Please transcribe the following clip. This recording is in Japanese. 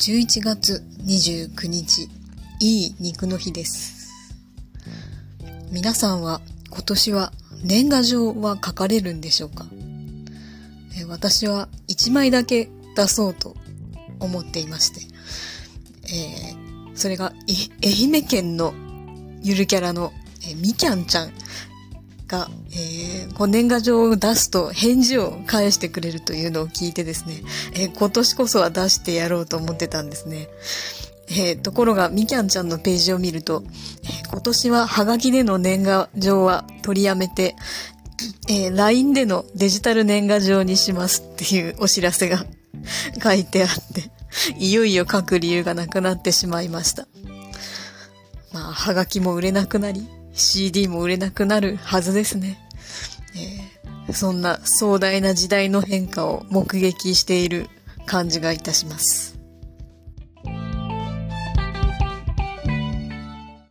11月29日、いい肉の日です。皆さんは今年は年賀状は書かれるんでしょうか？私は1枚だけ出そうと思っていまして、えーそれが愛媛県のゆるキャラの、みきゃんちゃん。が、えーこう年賀状を出すと返事を返してくれるというのを聞いてですね、えー今年こそは出してやろうと思ってたんですね。えーところが、みきゃんちゃんのページを見ると、えー今年はハガキでの年賀状は取りやめて、えー LINE でのデジタル年賀状にしますっていうお知らせが 書いてあって、いよいよ書く理由がなくなってしまいました。まあ、ハガキも売れなくなり、CD も売れなくなるはずですね。えーそんな壮大な時代の変化を目撃している感じがいたします。